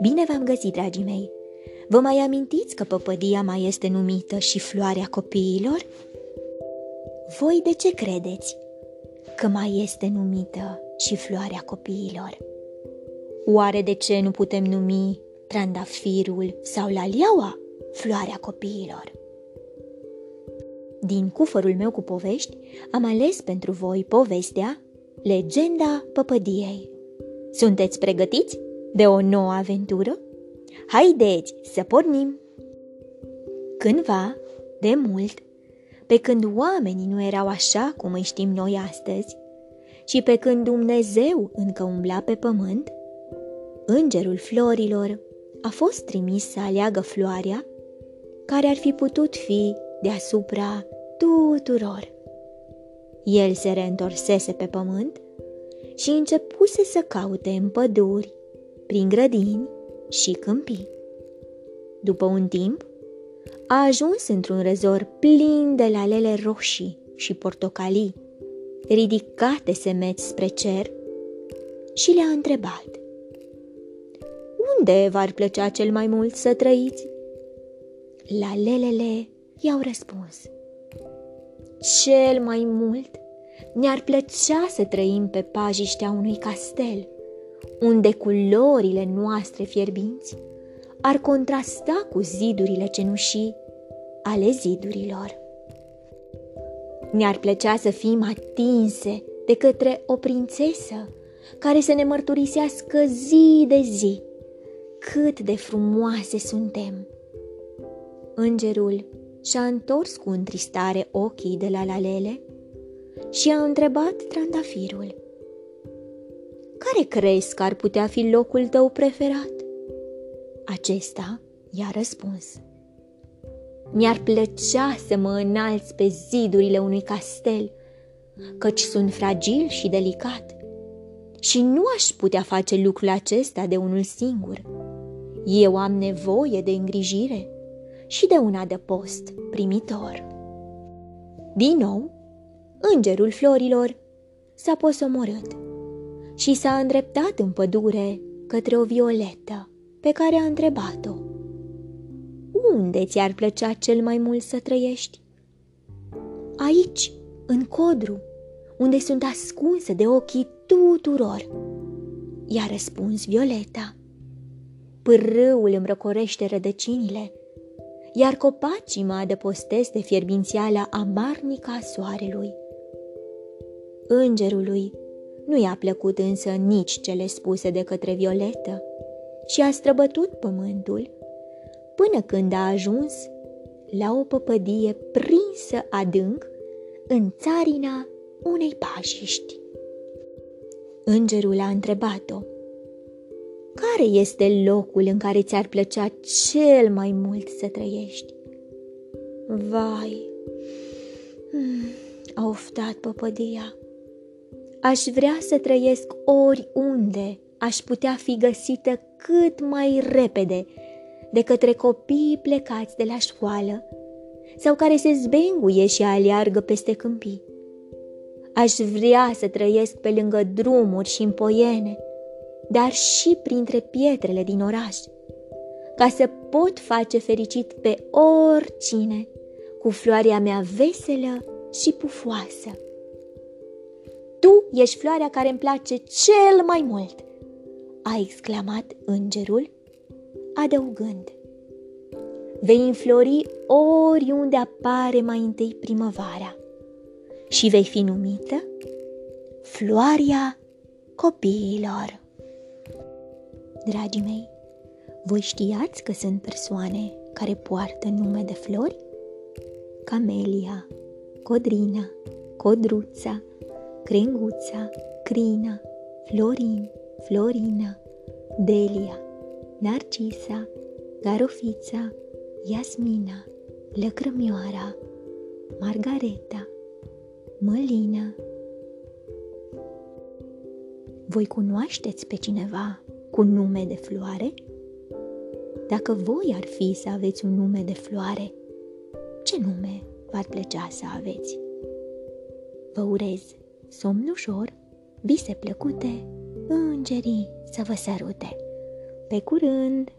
Bine v-am găsit, dragii mei! Vă mai amintiți că păpădia mai este numită și floarea copiilor? Voi de ce credeți că mai este numită și floarea copiilor? Oare de ce nu putem numi trandafirul sau laliaua floarea copiilor? Din cufărul meu cu povești am ales pentru voi povestea Legenda păpădiei. Sunteți pregătiți de o nouă aventură? Haideți să pornim! Cândva, de mult, pe când oamenii nu erau așa cum îi știm noi astăzi, și pe când Dumnezeu încă umbla pe pământ, îngerul florilor a fost trimis să aleagă floarea care ar fi putut fi deasupra tuturor. El se reîntorsese pe pământ și începuse să caute în păduri, prin grădini și câmpii. După un timp, a ajuns într-un rezor plin de lalele roșii și portocalii, ridicate semeți spre cer, și le-a întrebat. Unde v-ar plăcea cel mai mult să trăiți? Lalelele i-au răspuns. Cel mai mult ne-ar plăcea să trăim pe pajiștea unui castel, unde culorile noastre fierbinți ar contrasta cu zidurile cenușii ale zidurilor. Ne-ar plăcea să fim atinse de către o prințesă care să ne mărturisească zi de zi cât de frumoase suntem. Îngerul și-a întors cu întristare ochii de la lalele și a întrebat trandafirul. Care crezi că ar putea fi locul tău preferat? Acesta i-a răspuns. Mi-ar plăcea să mă înalți pe zidurile unui castel, căci sunt fragil și delicat și nu aș putea face lucrul acesta de unul singur. Eu am nevoie de îngrijire și de un adăpost primitor. Din nou, îngerul florilor s-a posomorât și s-a îndreptat în pădure către o violetă pe care a întrebat-o. Unde ți-ar plăcea cel mai mult să trăiești? Aici, în codru, unde sunt ascunse de ochii tuturor. I-a răspuns Violeta. Pârâul îmi răcorește rădăcinile, iar copacii mă adăpostesc de fierbințiala amarnică a soarelui. Îngerului nu i-a plăcut însă nici cele spuse de către Violetă și a străbătut pământul până când a ajuns la o păpădie prinsă adânc în țarina unei pașiști. Îngerul a întrebat-o, care este locul în care ți-ar plăcea cel mai mult să trăiești? Vai, hmm, a oftat păpădia. Aș vrea să trăiesc oriunde aș putea fi găsită cât mai repede de către copiii plecați de la școală sau care se zbenguie și aleargă peste câmpii. Aș vrea să trăiesc pe lângă drumuri și în poiene, dar și printre pietrele din oraș, ca să pot face fericit pe oricine cu floarea mea veselă și pufoasă. Tu ești floarea care îmi place cel mai mult, a exclamat îngerul, adăugând. Vei înflori oriunde apare mai întâi primăvara și vei fi numită Floarea copiilor. Dragii mei, voi știați că sunt persoane care poartă nume de flori? Camelia, Codrina, Codruța, Crenguța, Crina, Florin, Florina, Delia, Narcisa, Garofița, Iasmina, Lăcrămioara, Margareta, Mălina. Voi cunoașteți pe cineva cu nume de floare? Dacă voi ar fi să aveți un nume de floare, ce nume v-ar plăcea să aveți? Vă urez somn ușor, vise plăcute, îngerii să vă sărute. Pe curând!